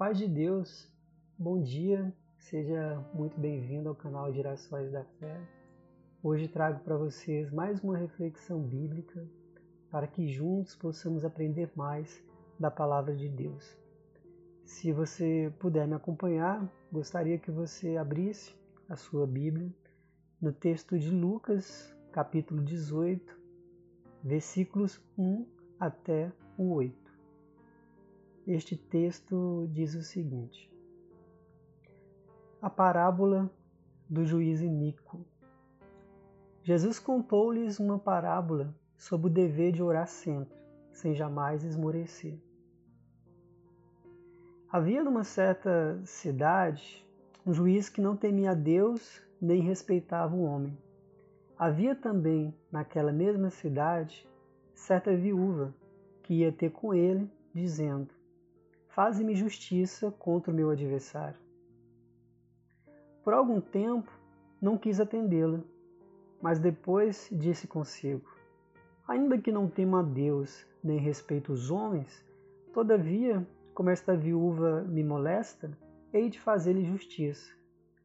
paz de Deus, bom dia, seja muito bem-vindo ao canal Gerações da Fé. Hoje trago para vocês mais uma reflexão bíblica para que juntos possamos aprender mais da palavra de Deus. Se você puder me acompanhar, gostaria que você abrisse a sua Bíblia no texto de Lucas, capítulo 18, versículos 1 até o 8. Este texto diz o seguinte: A parábola do juiz iníquo. Jesus contou-lhes uma parábola sobre o dever de orar sempre, sem jamais esmorecer. Havia numa certa cidade um juiz que não temia Deus nem respeitava o homem. Havia também naquela mesma cidade certa viúva que ia ter com ele, dizendo: Faze-me justiça contra o meu adversário. Por algum tempo não quis atendê-la, mas depois disse consigo: Ainda que não tema a Deus nem respeito os homens, todavia, como esta viúva me molesta, hei de fazer-lhe justiça,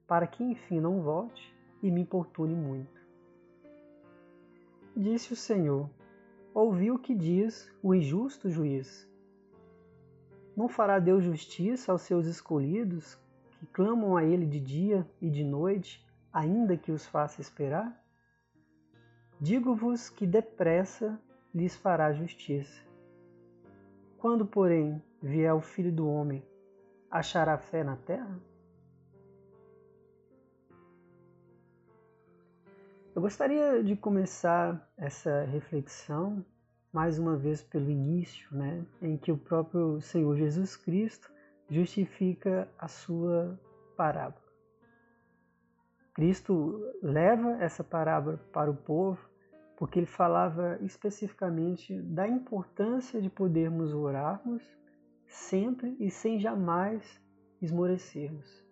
para que enfim não volte e me importune muito. Disse o Senhor: ouvi o que diz o injusto juiz. Não fará Deus justiça aos seus escolhidos, que clamam a Ele de dia e de noite, ainda que os faça esperar? Digo-vos que depressa lhes fará justiça. Quando, porém, vier o Filho do Homem, achará fé na terra? Eu gostaria de começar essa reflexão mais uma vez pelo início, né, em que o próprio Senhor Jesus Cristo justifica a sua parábola. Cristo leva essa parábola para o povo porque ele falava especificamente da importância de podermos orarmos sempre e sem jamais esmorecermos.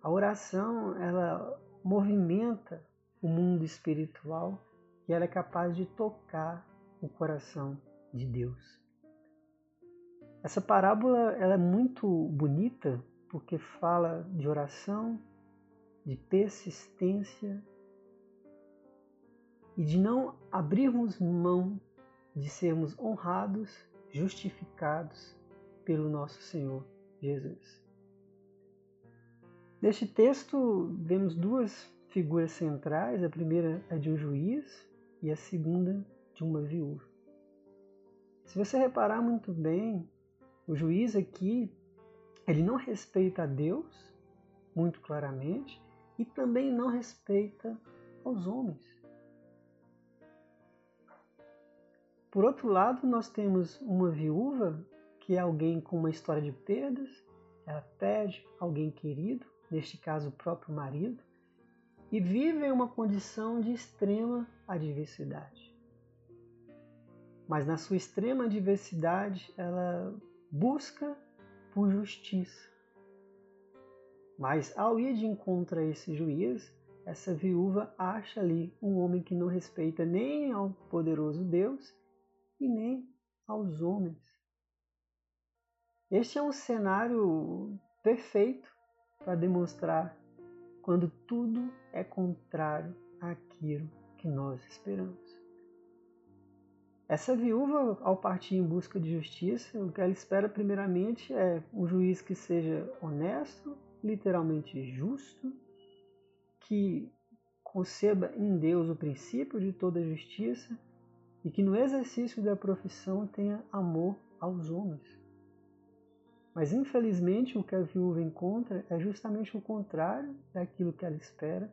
A oração, ela movimenta o mundo espiritual e ela é capaz de tocar o coração de Deus. Essa parábola ela é muito bonita porque fala de oração, de persistência e de não abrirmos mão de sermos honrados, justificados pelo nosso Senhor Jesus. Neste texto, vemos duas figuras centrais. A primeira é de um juiz e a segunda de uma viúva. Se você reparar muito bem, o juiz aqui, ele não respeita a Deus, muito claramente, e também não respeita aos homens. Por outro lado, nós temos uma viúva, que é alguém com uma história de perdas, ela perde alguém querido, neste caso o próprio marido, e vive em uma condição de extrema adversidade. Mas na sua extrema adversidade, ela busca por justiça. Mas ao ir de encontro a esse juiz, essa viúva acha ali um homem que não respeita nem ao poderoso Deus e nem aos homens. Este é um cenário perfeito para demonstrar quando tudo é contrário àquilo que nós esperamos. Essa viúva, ao partir em busca de justiça, o que ela espera primeiramente é um juiz que seja honesto, literalmente justo, que conceba em Deus o princípio de toda justiça e que no exercício da profissão tenha amor aos homens. Mas infelizmente o que a viúva encontra é justamente o contrário daquilo que ela espera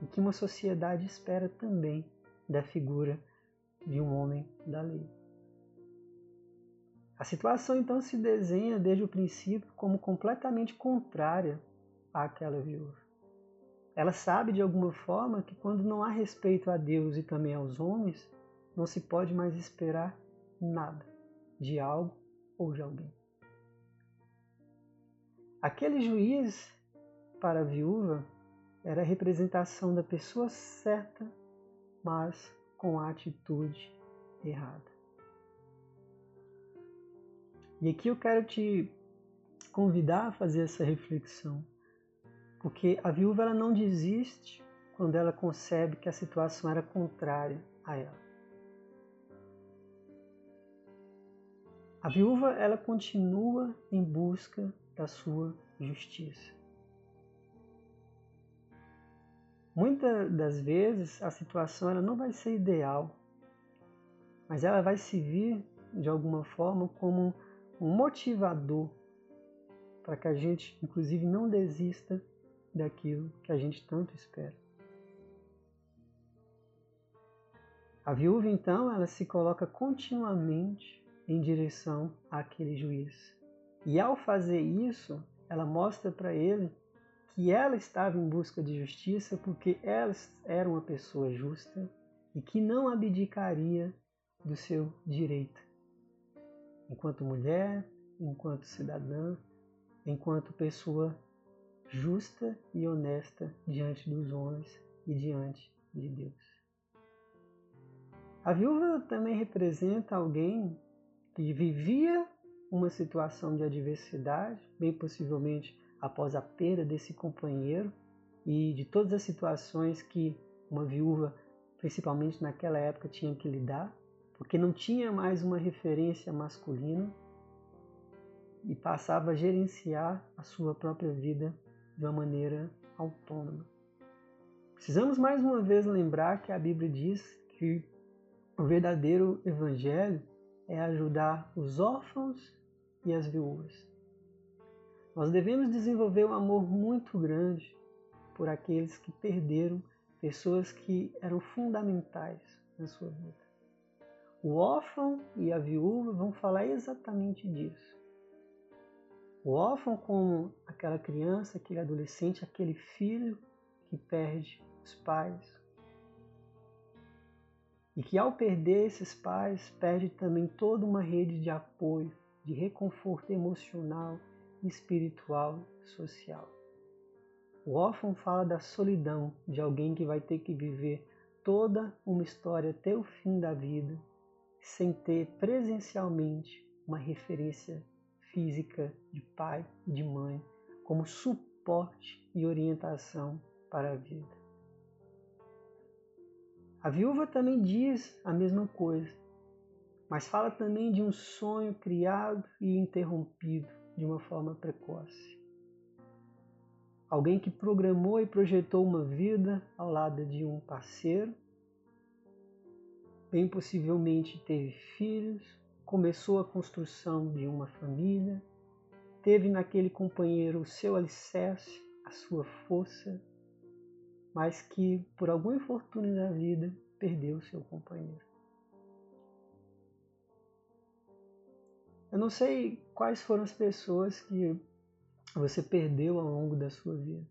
e que uma sociedade espera também da figura de um homem da lei. A situação então se desenha desde o princípio como completamente contrária àquela viúva. Ela sabe de alguma forma que quando não há respeito a Deus e também aos homens, não se pode mais esperar nada de algo ou de alguém. Aquele juiz para a viúva era a representação da pessoa certa, mas com a atitude errada. E aqui eu quero te convidar a fazer essa reflexão, porque a viúva ela não desiste quando ela concebe que a situação era contrária a ela. A viúva ela continua em busca da sua justiça. Muitas das vezes a situação ela não vai ser ideal, mas ela vai servir de alguma forma como um motivador para que a gente, inclusive, não desista daquilo que a gente tanto espera. A viúva, então, ela se coloca continuamente em direção àquele juiz. E ao fazer isso, ela mostra para ele que ela estava em busca de justiça porque ela era uma pessoa justa e que não abdicaria do seu direito. Enquanto mulher, enquanto cidadã, enquanto pessoa justa e honesta diante dos homens e diante de Deus. A viúva também representa alguém que vivia uma situação de adversidade, bem possivelmente após a perda desse companheiro e de todas as situações que uma viúva, principalmente naquela época, tinha que lidar, porque não tinha mais uma referência masculina e passava a gerenciar a sua própria vida de uma maneira autônoma. Precisamos mais uma vez lembrar que a Bíblia diz que o verdadeiro evangelho é ajudar os órfãos e as viúvas. Nós devemos desenvolver um amor muito grande por aqueles que perderam pessoas que eram fundamentais na sua vida. O órfão e a viúva vão falar exatamente disso. O órfão como aquela criança, aquele adolescente, aquele filho que perde os pais. E que ao perder esses pais, perde também toda uma rede de apoio, de reconforto emocional, espiritual, social. O órfão fala da solidão de alguém que vai ter que viver toda uma história até o fim da vida, sem ter presencialmente uma referência física de pai e de mãe como suporte e orientação para a vida. A viúva também diz a mesma coisa, mas fala também de um sonho criado e interrompido de uma forma precoce. Alguém que programou e projetou uma vida ao lado de um parceiro, bem possivelmente teve filhos, começou a construção de uma família, teve naquele companheiro o seu alicerce, a sua força, mas que por algum infortúnio na vida perdeu o seu companheiro. Eu não sei quais foram as pessoas que você perdeu ao longo da sua vida.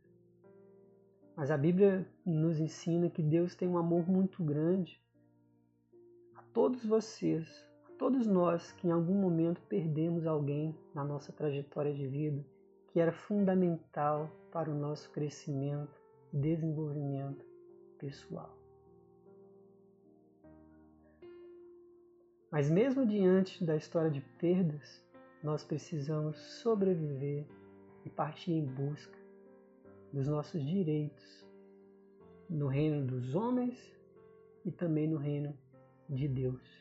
Mas a Bíblia nos ensina que Deus tem um amor muito grande a todos vocês, todos nós que em algum momento perdemos alguém na nossa trajetória de vida que era fundamental para o nosso crescimento e desenvolvimento pessoal. Mas mesmo diante da história de perdas, nós precisamos sobreviver e partir em busca dos nossos direitos no reino dos homens e também no reino de Deus.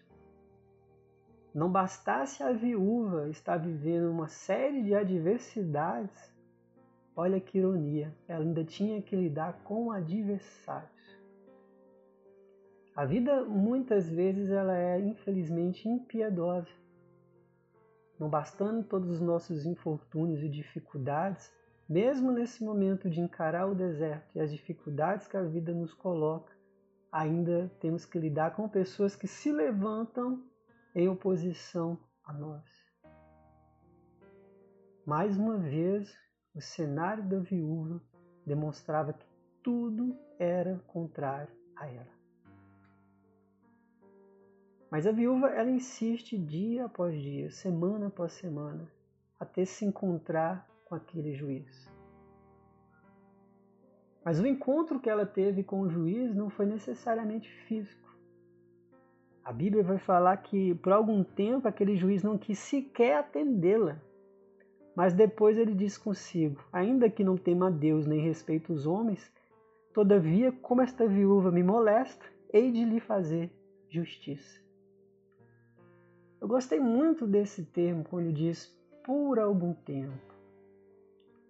Não bastasse a viúva estar vivendo uma série de adversidades, olha que ironia, ela ainda tinha que lidar com adversários. A vida muitas vezes ela é infelizmente impiedosa. Não bastando todos os nossos infortúnios e dificuldades, mesmo nesse momento de encarar o deserto e as dificuldades que a vida nos coloca, ainda temos que lidar com pessoas que se levantam em oposição a nós. Mais uma vez, o cenário da viúva demonstrava que tudo era contrário a ela. Mas a viúva ela insiste dia após dia, semana após semana, até se encontrar com aquele juiz. Mas o encontro que ela teve com o juiz não foi necessariamente físico. A Bíblia vai falar que por algum tempo aquele juiz não quis sequer atendê-la. Mas depois ele diz consigo: Ainda que não tema a Deus nem respeito os homens, todavia, como esta viúva me molesta, hei de lhe fazer justiça. Eu gostei muito desse termo quando diz por algum tempo.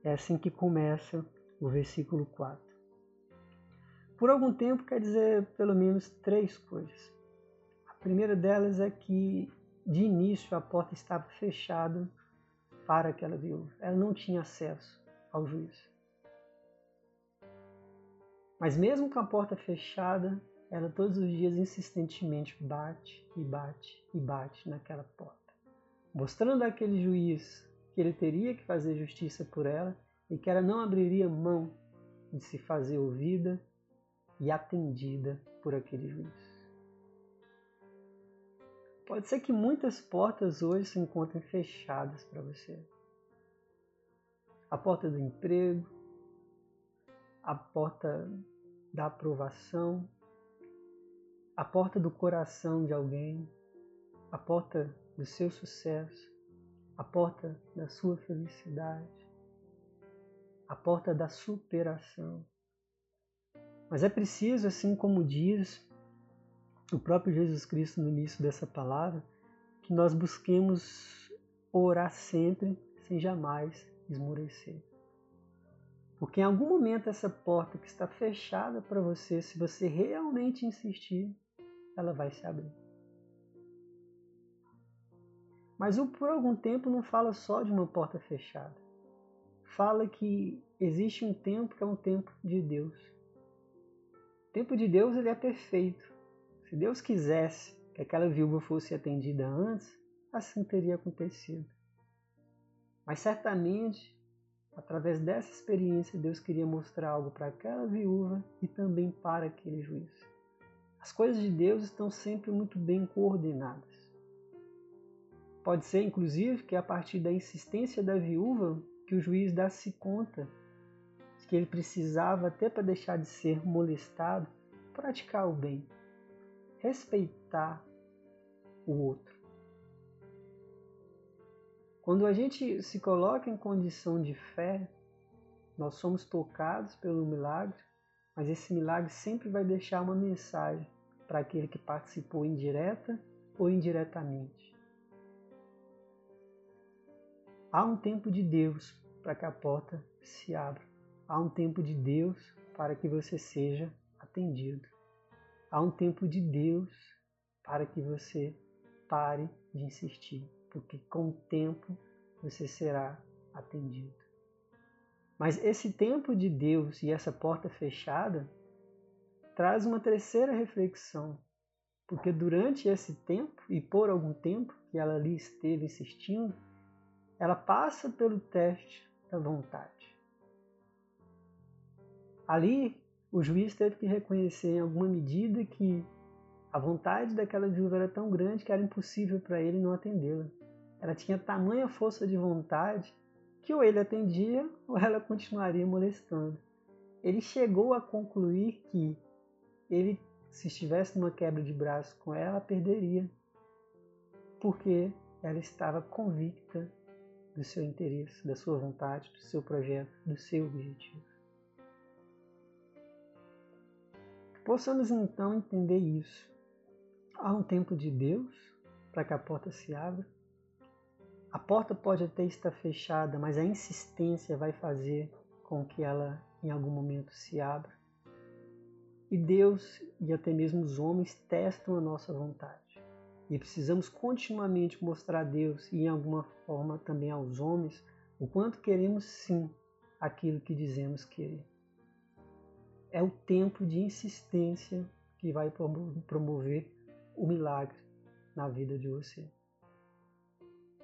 É assim que começa o versículo 4. Por algum tempo quer dizer pelo menos três coisas. A primeira delas é que de início a porta estava fechada para aquela viúva. Ela não tinha acesso ao juiz. Mas mesmo com a porta fechada, ela todos os dias insistentemente bate e bate e bate naquela porta, mostrando àquele juiz que ele teria que fazer justiça por ela e que ela não abriria mão de se fazer ouvida e atendida por aquele juiz. Pode ser que muitas portas hoje se encontrem fechadas para você. A porta do emprego, a porta da aprovação, a porta do coração de alguém, a porta do seu sucesso, a porta da sua felicidade, a porta da superação. Mas é preciso, assim como diz o próprio Jesus Cristo no início dessa palavra, que nós busquemos orar sempre sem jamais esmorecer. Porque em algum momento essa porta que está fechada para você, se você realmente insistir, ela vai se abrir. Mas o por algum tempo não fala só de uma porta fechada. Fala que existe um tempo que é um tempo de Deus. O tempo de Deus ele é perfeito. Se Deus quisesse que aquela viúva fosse atendida antes, assim teria acontecido. Mas certamente, através dessa experiência, Deus queria mostrar algo para aquela viúva e também para aquele juiz. As coisas de Deus estão sempre muito bem coordenadas. Pode ser, inclusive, que a partir da insistência da viúva, que o juiz dá-se conta de que ele precisava, até para deixar de ser molestado, praticar o bem respeitar o outro. Quando a gente se coloca em condição de fé, nós somos tocados pelo milagre, mas esse milagre sempre vai deixar uma mensagem para aquele que participou indireta ou indiretamente. Há um tempo de Deus para que a porta se abra. Há um tempo de Deus para que você seja atendido. Há um tempo de Deus para que você pare de insistir, porque com o tempo você será atendido. Mas esse tempo de Deus e essa porta fechada traz uma terceira reflexão, porque durante esse tempo e por algum tempo que ela ali esteve insistindo, ela passa pelo teste da vontade. Ali o juiz teve que reconhecer em alguma medida que a vontade daquela viúva era tão grande que era impossível para ele não atendê-la. Ela tinha tamanha força de vontade que ou ele atendia ou ela continuaria molestando. Ele chegou a concluir que ele, se estivesse numa quebra de braço com ela, perderia, porque ela estava convicta do seu interesse, da sua vontade, do seu projeto, do seu objetivo. Possamos então entender isso. Há um tempo de Deus para que a porta se abra. A porta pode até estar fechada, mas a insistência vai fazer com que ela em algum momento se abra. E Deus e até mesmo os homens testam a nossa vontade. E precisamos continuamente mostrar a Deus e em alguma forma também aos homens o quanto queremos sim aquilo que dizemos querer é o tempo de insistência que vai promover o milagre na vida de você.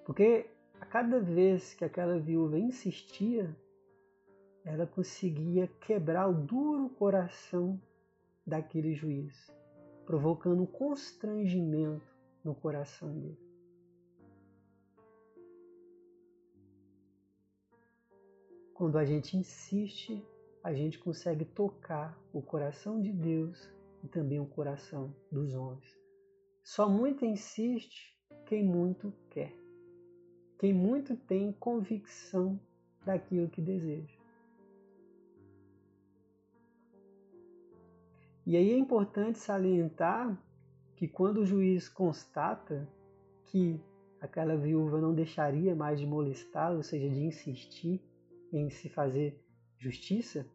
Porque a cada vez que aquela viúva insistia, ela conseguia quebrar o duro coração daquele juiz, provocando um constrangimento no coração dele. Quando a gente insiste a gente consegue tocar o coração de Deus e também o coração dos homens. Só muito insiste quem muito quer. quem muito tem convicção daquilo que deseja. E aí é importante salientar que quando o juiz constata que aquela viúva não deixaria mais de molestá-lo, ou seja, de insistir em se fazer justiça,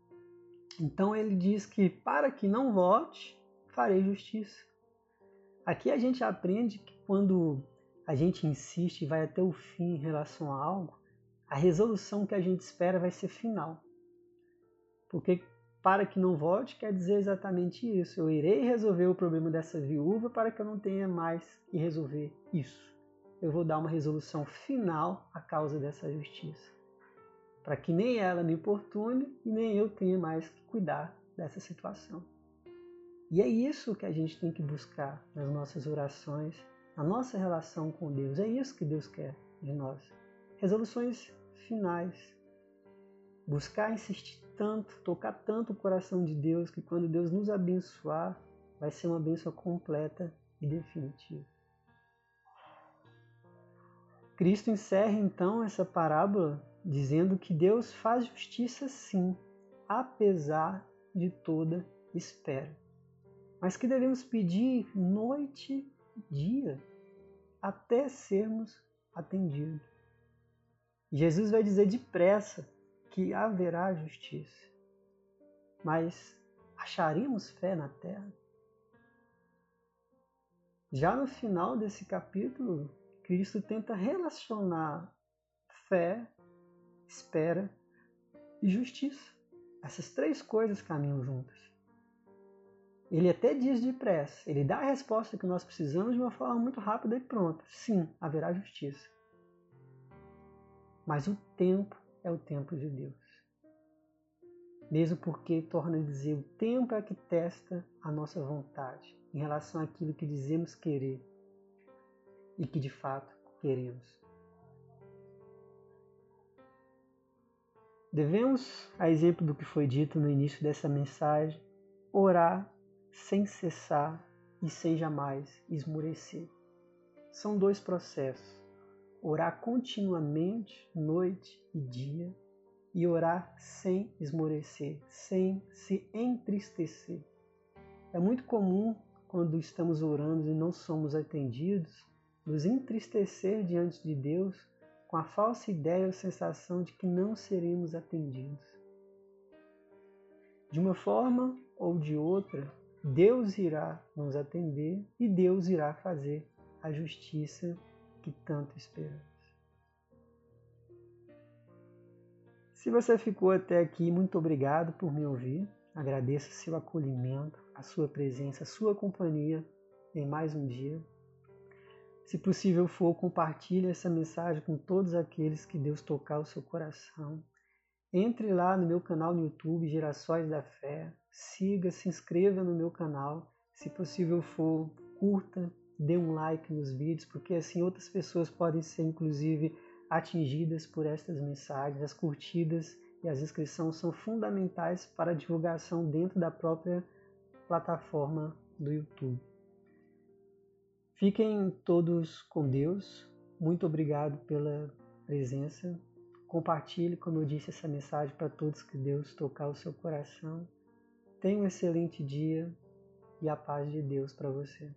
então ele diz que para que não volte, farei justiça. Aqui a gente aprende que quando a gente insiste e vai até o fim em relação a algo, a resolução que a gente espera vai ser final. Porque para que não volte quer dizer exatamente isso. Eu irei resolver o problema dessa viúva para que eu não tenha mais que resolver isso. Eu vou dar uma resolução final à causa dessa justiça para que nem ela me importune e nem eu tenha mais que cuidar dessa situação. E é isso que a gente tem que buscar nas nossas orações, na nossa relação com Deus. É isso que Deus quer de nós. Resoluções finais. Buscar insistir tanto, tocar tanto o coração de Deus, que quando Deus nos abençoar, vai ser uma bênção completa e definitiva. Cristo encerra então essa parábola dizendo que Deus faz justiça sim, apesar de toda espera. Mas que devemos pedir noite e dia até sermos atendidos. Jesus vai dizer depressa que haverá justiça. Mas acharemos fé na terra? Já no final desse capítulo, Cristo tenta relacionar fé espera e justiça. Essas três coisas caminham juntas. Ele até diz depressa, ele dá a resposta que nós precisamos de uma forma muito rápida e pronta. Sim, haverá justiça. Mas o tempo é o tempo de Deus. Mesmo porque, torna a dizer, o tempo é que testa a nossa vontade em relação àquilo que dizemos querer e que de fato queremos. Devemos, a exemplo do que foi dito no início dessa mensagem, orar sem cessar e sem jamais esmurecer. São dois processos: orar continuamente, noite e dia, e orar sem esmorecer, sem se entristecer. É muito comum, quando estamos orando e não somos atendidos, nos entristecer diante de Deus com a falsa ideia ou sensação de que não seremos atendidos. De uma forma ou de outra, Deus irá nos atender e Deus irá fazer a justiça que tanto esperamos. Se você ficou até aqui, muito obrigado por me ouvir. Agradeço seu acolhimento, a sua presença, a sua companhia em mais um dia. Se possível for, compartilhe essa mensagem com todos aqueles que Deus tocar o seu coração. Entre lá no meu canal no YouTube, Gerações da Fé. Siga, se inscreva no meu canal. Se possível for, curta, dê um like nos vídeos, porque assim outras pessoas podem ser, inclusive, atingidas por estas mensagens. As curtidas e as inscrições são fundamentais para a divulgação dentro da própria plataforma do YouTube. Fiquem todos com Deus. Muito obrigado pela presença. Compartilhe, como eu disse, essa mensagem para todos que Deus tocar o seu coração. Tenha um excelente dia e a paz de Deus para você.